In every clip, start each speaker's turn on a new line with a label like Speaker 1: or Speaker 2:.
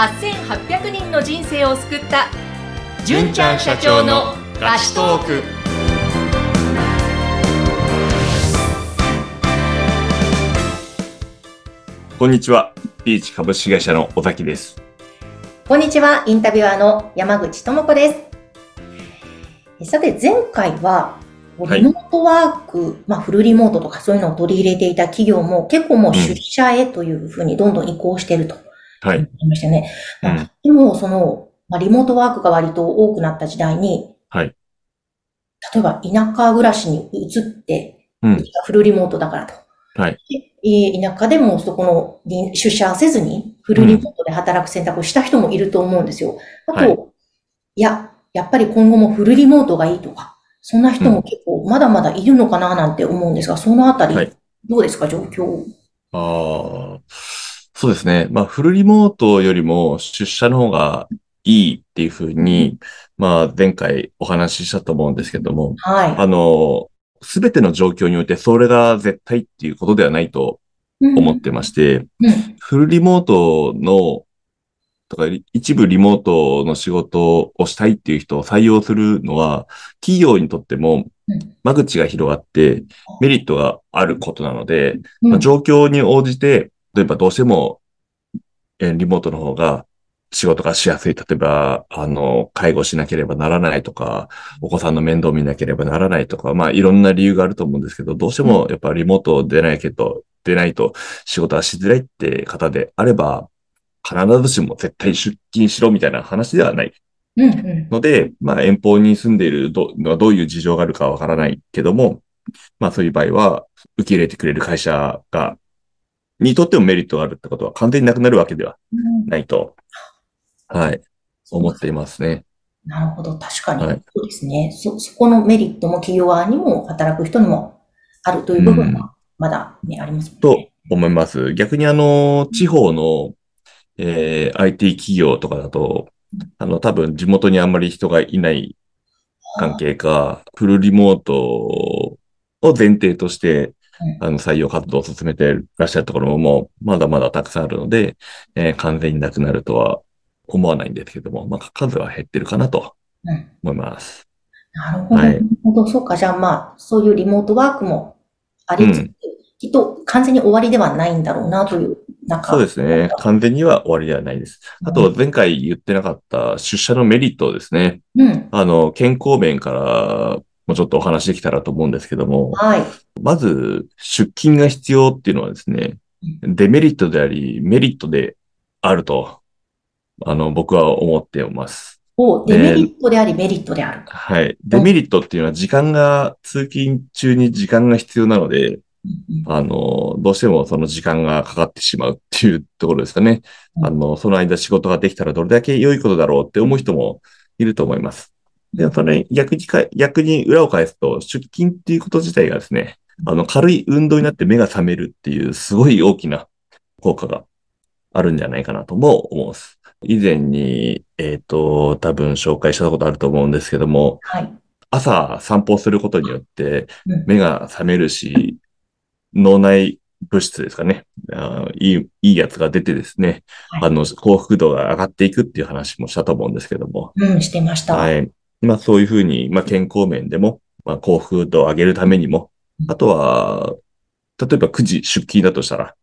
Speaker 1: 8800人の人生を救った純ちゃん社長のラストーク
Speaker 2: こんにちは。ピーチ株式会社の尾崎です。
Speaker 3: こんにちは、インタビュアーの山口智子です。さて、前回は、
Speaker 2: はい
Speaker 3: リモートワーク、まあ、フルリモートとかそういうのを取り入れていた企業も結構もう出社へというふうにどんどん移行していると
Speaker 2: はい。
Speaker 3: 言いましたね。
Speaker 2: うん
Speaker 3: まあでも、その、まあ、リモートワークが割と多くなった時代に、
Speaker 2: はい。
Speaker 3: 例えば田舎暮らしに移って、
Speaker 2: うん。
Speaker 3: フルリモートだからと。
Speaker 2: はい。
Speaker 3: 田舎でもそこのり出社せずにフルリモートで働く選択をした人もいると思うんですよ。あと、
Speaker 2: はい
Speaker 3: い、や、やっぱり今後もフルリモートがいいとか、そんな人も結構まだまだいるのかななんて思うんですが、そのあたり、
Speaker 2: はい
Speaker 3: どうですか、状況。
Speaker 2: ああ、そうですね。まあ、フルリモートよりも出社の方がいいっていうふうに、まあ、前回お話ししたと思うんですけども、
Speaker 3: はい。
Speaker 2: あの、すべての状況においてそれが絶対っていうことではないと思ってまして、
Speaker 3: うん。
Speaker 2: フルリモートの、とか、一部リモートの仕事をしたいっていう人を採用するのは、企業にとっても
Speaker 3: うん
Speaker 2: 間口が広がってメリットがあることなので、
Speaker 3: うん
Speaker 2: まあ状況に応じて、例えばどうしても、えーリモートの方が仕事がしやすい。例えば、あの、介護しなければならないとか、お子さんの面倒見なければならないとか、まあいろんな理由があると思うんですけど、どうしてもやっぱリモート出ないけど、出ないと仕事はしづらいって方であれば、必ずしも絶対出勤しろみたいな話ではない。ので、まあ遠方に住んでいるど、どういう事情があるかわからないけども、まあそういう場合は、受け入れてくれる会社が、にとってもメリットがあるってことは完全になくなるわけでは
Speaker 3: うん
Speaker 2: ないと、はい、思っていますね。
Speaker 3: なるほど。確かに。
Speaker 2: はい
Speaker 3: そうですね。そ、そこのメリットも企業側にも働く人にもあるという部分はまだね、ありますもん
Speaker 2: と
Speaker 3: ね。
Speaker 2: 思います。逆にあの、地方の、えー IT 企業とかだと、あの、多分地元にあんまり人がいない関係か、フルリモートを前提として、あの、採用活動を進めていらっしゃるところももう、まだまだたくさんあるので、えー完全になくなるとは思わないんですけども、まあ、数は減ってるかなと
Speaker 3: うん
Speaker 2: 思います。
Speaker 3: なるほど。
Speaker 2: はい
Speaker 3: なるほど。そうか。じゃあまあ、そういうリモートワークもありつつ、
Speaker 2: うん
Speaker 3: きっと完全に終わりではないんだろうなという、なんか。
Speaker 2: そうですね。完全には終わりではないです。あと、前回言ってなかった出社のメリットですね。
Speaker 3: うん。
Speaker 2: あの、健康面からもうちょっとお話できたらと思うんですけども、
Speaker 3: はい。
Speaker 2: まず、出勤が必要っていうのはですね、デメリットであり、メリットであると、あの、僕は思っています。
Speaker 3: おデメリットであり、メリットである。
Speaker 2: はい。デメリットっていうのは時間が、通勤中に時間が必要なので、
Speaker 3: うん
Speaker 2: あの、どうしてもその時間がかかってしまうっていうところですかね。
Speaker 3: うん
Speaker 2: あの、その間仕事ができたらどれだけ良いことだろうって思う人もいると思います。で、それ逆にか、逆に裏を返すと、出勤っていうこと自体がですね、あの、軽い運動になって目が覚めるっていうすごい大きな効果があるんじゃないかなとも思います。以前に、えっ、と、多分紹介したことあると思うんですけども、
Speaker 3: はい。
Speaker 2: 朝散歩することによって
Speaker 3: うん
Speaker 2: 目が覚めるし、脳内物質ですかね。あーいい、いいやつが出てですね、
Speaker 3: はい
Speaker 2: あの、幸福度が上がっていくっていう話もしたと思うんですけども。
Speaker 3: うん、してました。
Speaker 2: はい。まあそういうふうに、まあ健康面でも、まあ幸福度を上げるためにも、あとは、例えば9時出勤だとしたら、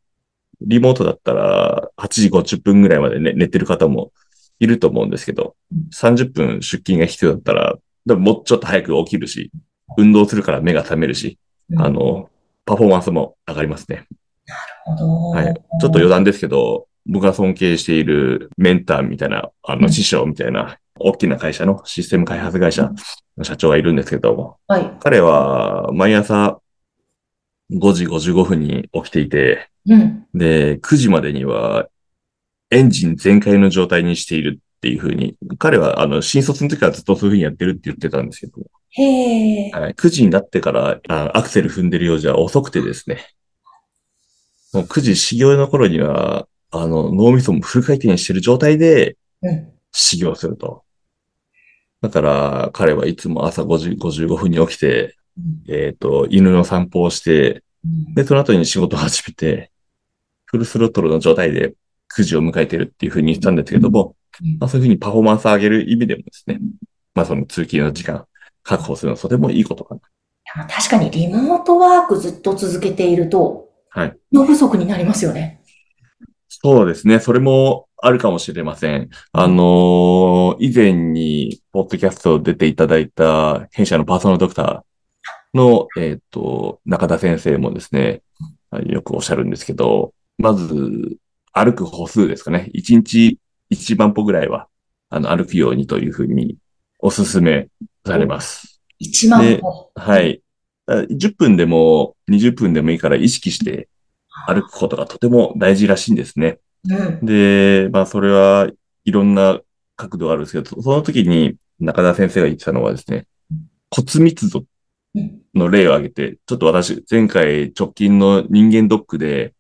Speaker 2: リモートだったら8時50分ぐらいまで、ね、寝てる方もいると思うんですけど
Speaker 3: うん、
Speaker 2: 30分出勤が必要だったら、でももうちょっと早く起きるし、運動するから目が覚めるし、
Speaker 3: うん
Speaker 2: あの、パフォーマンスも上がりますね。
Speaker 3: なるほど。
Speaker 2: はい。ちょっと余談ですけど、僕が尊敬しているメンターみたいな、あの、
Speaker 3: うん
Speaker 2: 師匠みたいな、大きな会社のシステム開発会社の社長がいるんですけども、
Speaker 3: はい。
Speaker 2: 彼は毎朝5時55分に起きていて、
Speaker 3: うん。
Speaker 2: で、9時までにはエンジン全開の状態にしているっていうふうに、彼はあの、新卒の時からずっとそういうふうにやってるって言ってたんですけど、
Speaker 3: へえ。
Speaker 2: はい、9時になってからあアクセル踏んでるようじゃ遅くてですね、もう9時始業の頃には、あの、脳みそもフル回転してる状態で
Speaker 3: うん。
Speaker 2: 始業すると。だから、彼はいつも朝5時55分に起きて、
Speaker 3: うん
Speaker 2: えっ、と、犬の散歩をして、
Speaker 3: うん
Speaker 2: で、その後に仕事を始めて、フルスロットルの状態で9時を迎えてるっていうふうに言ってたんですけども、
Speaker 3: うん
Speaker 2: まあ、そういうふうにパフォーマンスを上げる意味でもですね、まあその通勤の時間確保するのはとてもいいことかな。
Speaker 3: 確かにリモートワークずっと続けていると、
Speaker 2: はい。
Speaker 3: 脳不足になりますよね。
Speaker 2: そうですね。それもあるかもしれません。あのー以前に、ポッドキャスト出ていただいた、弊社のパーソナルドクターの、えっ、と、中田先生もですね、よくおっしゃるんですけど、まず、歩く歩数ですかね。1日1万歩ぐらいは、あの、歩くようにというふうにお勧めされます。
Speaker 3: 1万
Speaker 2: で
Speaker 3: 歩。
Speaker 2: はい。あ10分でも20分でもいいから意識して歩くことがとても大事らしいんですね。
Speaker 3: うん。
Speaker 2: で、まあ、それはいろんな角度があるんですけど、その時に中田先生が言ってたのはですね、骨密度
Speaker 3: うん
Speaker 2: の例を挙げて、ちょっと私、前回直近の人間ドックで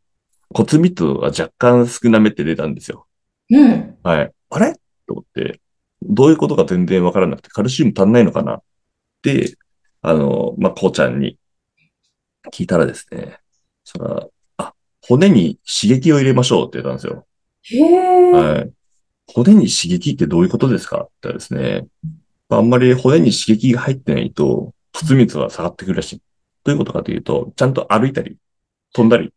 Speaker 2: 骨密度が若干少なめって出たんですよ。
Speaker 3: うん。
Speaker 2: はい。あれ？と思って、どういうことか全然わからなくて、カルシウム足んないのかな？って、あの、まあ、こうちゃんに聞いたらですね、そ骨に刺激を入れましょうって言ったんですよ。
Speaker 3: へえ。
Speaker 2: はい。骨に刺激ってどういうことですかって言ったらですね、あんまり骨に刺激が入ってないと、骨密が下がってくるらしい。どういうことかというと、ちゃんと歩いたり、飛んだり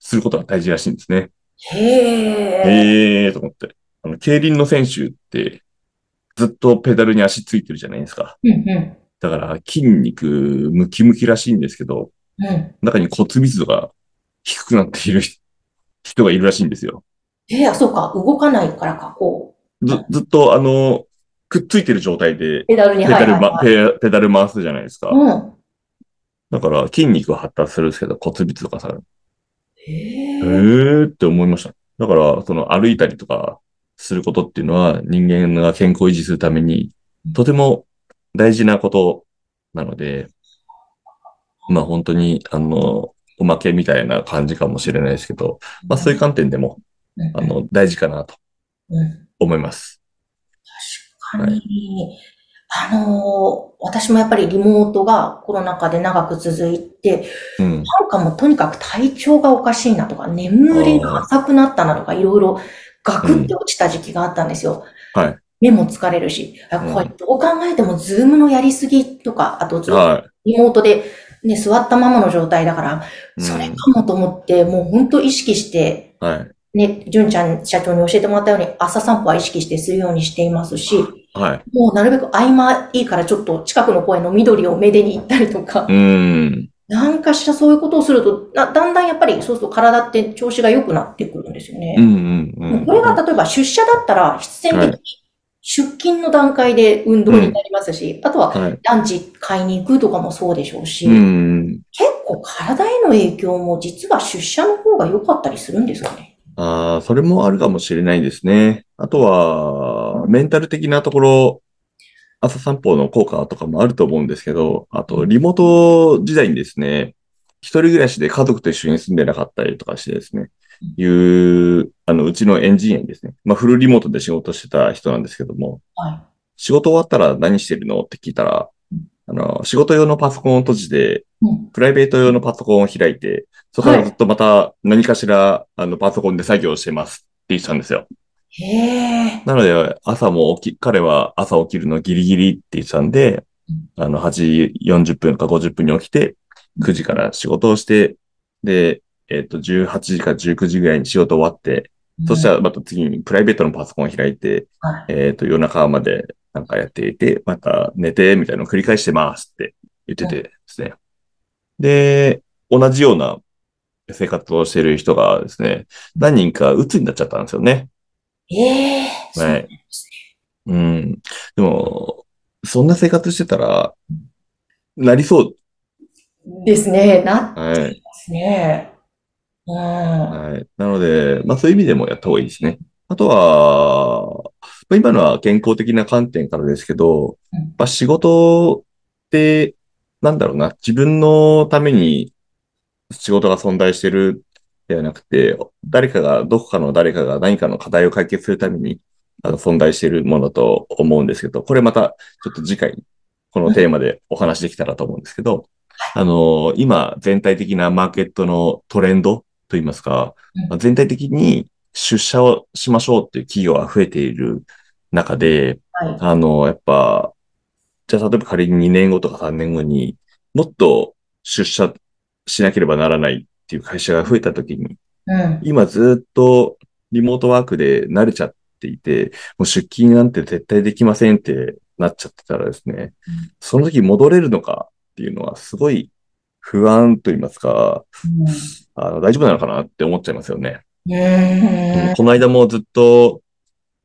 Speaker 2: することが大事らしいんですね。
Speaker 3: へえ。
Speaker 2: ええーと思って。あの、競輪の選手って、ずっとペダルに足ついてるじゃないですか。
Speaker 3: うんう
Speaker 2: だから、筋肉ムキムキらしいんですけど、
Speaker 3: ん。うん。
Speaker 2: 中に骨密度が低くなっている人がいるらしいんですよ。
Speaker 3: ええ、あ、そうか。動かないからか、こう。
Speaker 2: ず、ずっとあの、くっついてる状態で
Speaker 3: ペダルに、
Speaker 2: ペダル、ま、
Speaker 3: はいはいはい。
Speaker 2: ペペダル回すじゃないですか。
Speaker 3: うん。
Speaker 2: だから筋肉は発達するんですけど骨密度が下がる。
Speaker 3: へ
Speaker 2: へ
Speaker 3: え。
Speaker 2: ーって思いました。だから、その歩いたりとかすることっていうのは人間が健康を維持するためにとても大事なことなので、まあ本当に、あの、おまけみたいな感じかもしれないですけど、まあそういう観点でも、
Speaker 3: うん
Speaker 2: あの、大事かなと
Speaker 3: うん。
Speaker 2: 思います。
Speaker 3: 確かに。あのー私もやっぱりリモートがコロナ禍で長く続いて、
Speaker 2: うん。
Speaker 3: なんかもうとにかく体調がおかしいなとか、眠りが浅くなったなとか、いろいろガクって落ちた時期があったんですよ。
Speaker 2: はい。
Speaker 3: 目も疲れるし、あ
Speaker 2: うん
Speaker 3: これどう考えてもズームのやりすぎとか、あとリモートでね、座ったままの状態だから、
Speaker 2: い。
Speaker 3: それかもと思って、もう本当意識して、
Speaker 2: うんはい。
Speaker 3: ね、純ちゃん社長に教えてもらったように朝散歩は意識してするようにしていますし、
Speaker 2: はい。
Speaker 3: もうなるべく合間いいからちょっと近くの公園の緑をめでに行ったりとか
Speaker 2: う、ん。
Speaker 3: なんかしらそういうことをすると、なだんだんやっぱりそうすると体って調子が良くなってくるんですよね。
Speaker 2: うんうんうん。
Speaker 3: これが例えば出社だったら必然的に出勤の段階で運動になりますし、あとは
Speaker 2: はい。
Speaker 3: ランチ買いに行くとかもそうでしょうし、
Speaker 2: うん。
Speaker 3: 結構体への影響も実は出社の方が良かったりするんですかね。
Speaker 2: ああ、それもあるかもしれないですね。あとは、メンタル的なところ、朝散歩の効果とかもあると思うんですけど、あと、リモート時代にですね、一人暮らしで家族と一緒に住んでなかったりとかしてですね、いう、あの、うちのエンジニアにですね、まあ、フルリモートで仕事してた人なんですけども、
Speaker 3: はい。
Speaker 2: 仕事終わったら何してるのって聞いたら、あの、仕事用のパソコンを閉じて、
Speaker 3: うん。
Speaker 2: プライベート用のパソコンを開いて、そこからずっとまた何かしら、あの、パソコンで作業してますって言ってたんですよ。
Speaker 3: へえ。
Speaker 2: なので、朝も起き、彼は朝起きるのギリギリって言ってたんで、あの、8時40分か50分に起きて、9時から仕事をして、で、えっ、と、18時か19時ぐらいに仕事終わって、そしたらまた次にプライベートのパソコンを開いて、
Speaker 3: はい
Speaker 2: えっ、と、夜中までなんかやっていて、また寝て、みたいなのを繰り返してますって言っててですね。で、同じような生活をしている人がですね、何人か鬱になっちゃったんですよね。
Speaker 3: ええ。そうなんです
Speaker 2: うん。でも、そんな生活してたら、なりそう。
Speaker 3: ね。ですね。なって
Speaker 2: はい。
Speaker 3: ますね。うん。
Speaker 2: はい。なので、まあそういう意味でもやった方がいいですね。あとは、まあ今のは健康的な観点からですけど、
Speaker 3: うん。
Speaker 2: まあ仕事って、なんだろうな、自分のために仕事が存在してるではなくて、誰かが、どこかの誰かが何かの課題を解決するために、あの、存在しているものだと思うんですけど、これまた、ちょっと次回、このテーマでお話できたらと思うんですけど、あの、今、全体的なマーケットのトレンドといいますか
Speaker 3: うん、
Speaker 2: 全体的に出社をしましょうっていう企業が増えている中で、
Speaker 3: はい。
Speaker 2: あの、やっぱ、じゃあ例えば仮に2年後とか3年後にもっと出社しなければならないっていう会社が増えた時に、
Speaker 3: うん。
Speaker 2: 今ずっとリモートワークで慣れちゃっていて、もう出勤なんて絶対できませんってなっちゃってたらですね、その時戻れるのかっていうのはすごい不安と言いますか、あの大丈夫なのかなって思っちゃいますよね。
Speaker 3: うん。うん。
Speaker 2: この間もずっと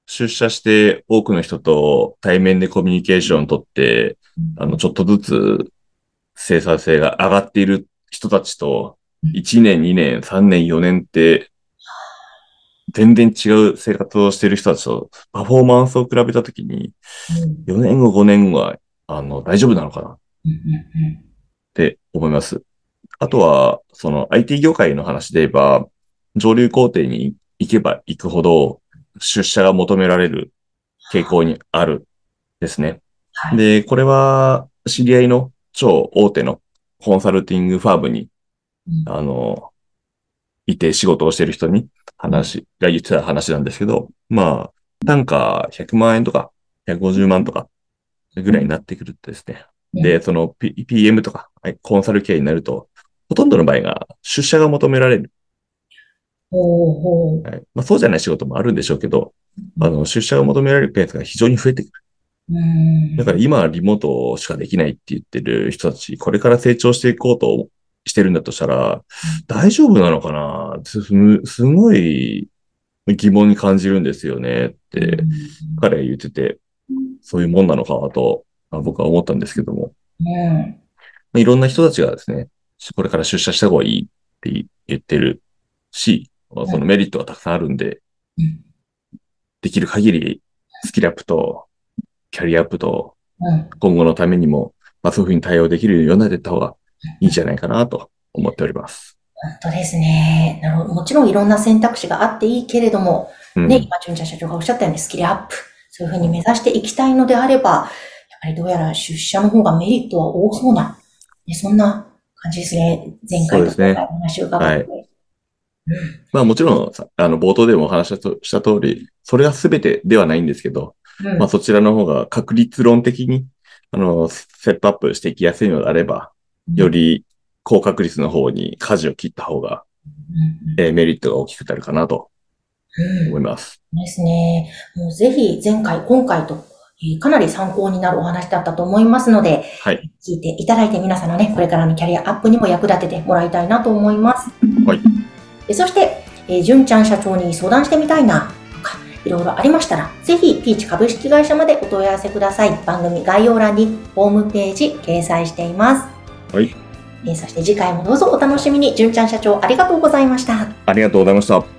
Speaker 2: 出社して多くの人と対面でコミュニケーションを取って、あの、ちょっとずつ生産性が上がっている人たちと、1年、2年、3年、4年って、全然違う生活をしている人たちとパフォーマンスを比べたときに、4年後、5年後は、あの、大丈夫なのかな思います。あとは、その IT 業界の話で言えば、上流工程に行けば行くほど、出社が求められる傾向にあるですね。
Speaker 3: はい
Speaker 2: で、これは、知り合いの超大手のコンサルティングファームに、
Speaker 3: うん
Speaker 2: あの、いて仕事をしてる人に話、が言ってた話なんですけど、まあ、単価100万円とか150万とかぐらいになってくるとですね。
Speaker 3: うん
Speaker 2: で、その、P、PM とかはいコンサル系になると、ほとんどの場合が出社が求められる。
Speaker 3: ほうほう。
Speaker 2: はいまあ、そうじゃない仕事もあるんでしょうけど、
Speaker 3: うん
Speaker 2: あの、出社が求められるケースが非常に増えてくる。
Speaker 3: うん。
Speaker 2: だから今はリモートしかできないって言ってる人たち、これから成長していこうとしてるんだとしたら、大丈夫なのかな？すすごい疑問に感じるんですよねって彼が言ってて、そういうもんなのかなとまあ僕は思ったんですけども、
Speaker 3: うん。
Speaker 2: まあいろんな人たちがですね、これから出社した方がいいって言ってるし、そのメリットがたくさんあるんで、
Speaker 3: うん
Speaker 2: できる限りスキルアップとキャリアアップと
Speaker 3: うん。
Speaker 2: 今後のためにも、まあそういうふうに対応できるようになっていった方がいいんじゃないかなと思っております。
Speaker 3: 本当ですね。なるほど。もちろんいろんな選択肢があっていいけれども、
Speaker 2: うん。
Speaker 3: ね、今、純ちゃん社長がおっしゃったようにスキルアップ、そういうふうに目指していきたいのであれば、やっぱりどうやら出社の方がメリットは多そうな、ね、そんな感じですね。前回と話を伺って。うん
Speaker 2: まあもちろんさ、あの、冒頭でもお話しした通り、それが全てではないんですけど、
Speaker 3: うん
Speaker 2: まあそちらの方が確率論的に、あの、セットアップしていきやすいのであれば、よ、り高確率の方に舵を切った方が、
Speaker 3: うん
Speaker 2: えーメリットが大きくなるかなと
Speaker 3: うん
Speaker 2: 思います。
Speaker 3: ですね。もうぜひ前回、今回と、えーかなり参考になるお話だったと思いますので、
Speaker 2: はい。
Speaker 3: 聞いていただいて皆さんのね、これからのキャリアアップにも役立ててもらいたいなと思います。
Speaker 2: はい。
Speaker 3: えそして、えー、純ちゃん社長に相談してみたいなとか、いろいろありましたら、ぜひ、ピーチ株式会社までお問い合わせください。番組概要欄にホームページ掲載しています。
Speaker 2: はい。
Speaker 3: えーそして次回もどうぞお楽しみに。純ちゃん社長ありがとうございました。
Speaker 2: ありがとうございました。